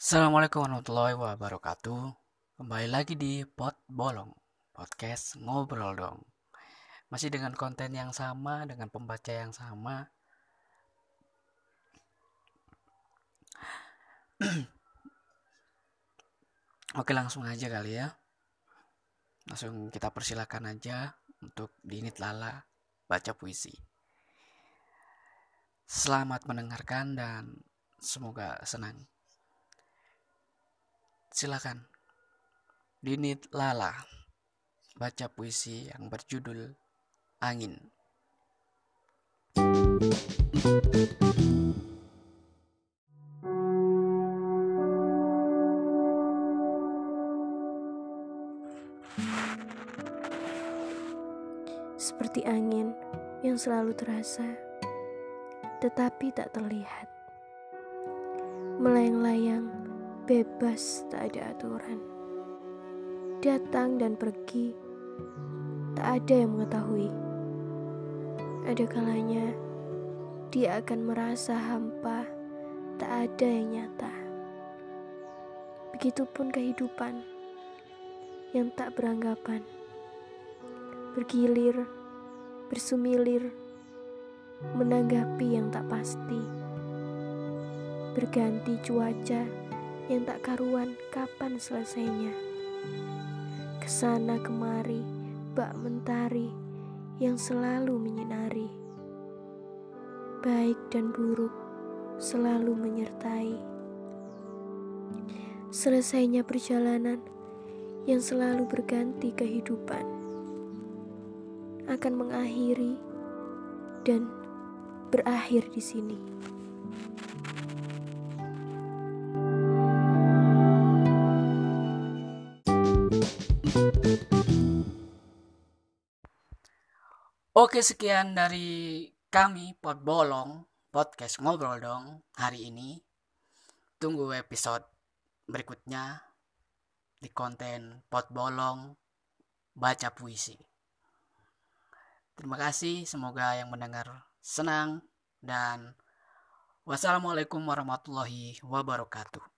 Assalamualaikum warahmatullahi wabarakatuh. Kembali lagi di Pot Bolong Podcast Ngobrol Dong. Masih dengan konten yang sama Dengan pembaca yang sama. Oke langsung aja kali ya. Langsung kita persilakan aja Untuk dinit lala Baca puisi Selamat mendengarkan dan semoga senang Silakan. Dinit Lala. Baca puisi yang berjudul Angin. Seperti angin yang selalu terasa, tetapi tak terlihat. Melayang-layang bebas tak ada aturan. Datang dan pergi, tak ada yang mengetahui. Ada kalanya dia akan merasa hampa, tak ada yang nyata. Begitupun kehidupan yang tak beranggapan, bergilir, bersumilir, menanggapi yang tak pasti, berganti cuaca yang tak karuan kapan selesainya. Ke sana kemari, bak mentari yang selalu menyinari. Baik dan buruk selalu menyertai. Selesainya perjalanan yang selalu berganti kehidupan akan mengakhiri dan berakhir di sini. Oke sekian dari kami Pot Bolong podcast ngobrol dong hari ini. Tunggu episode berikutnya di konten Pot Bolong baca puisi. Terima kasih, semoga yang mendengar senang dan wassalamualaikum warahmatullahi wabarakatuh.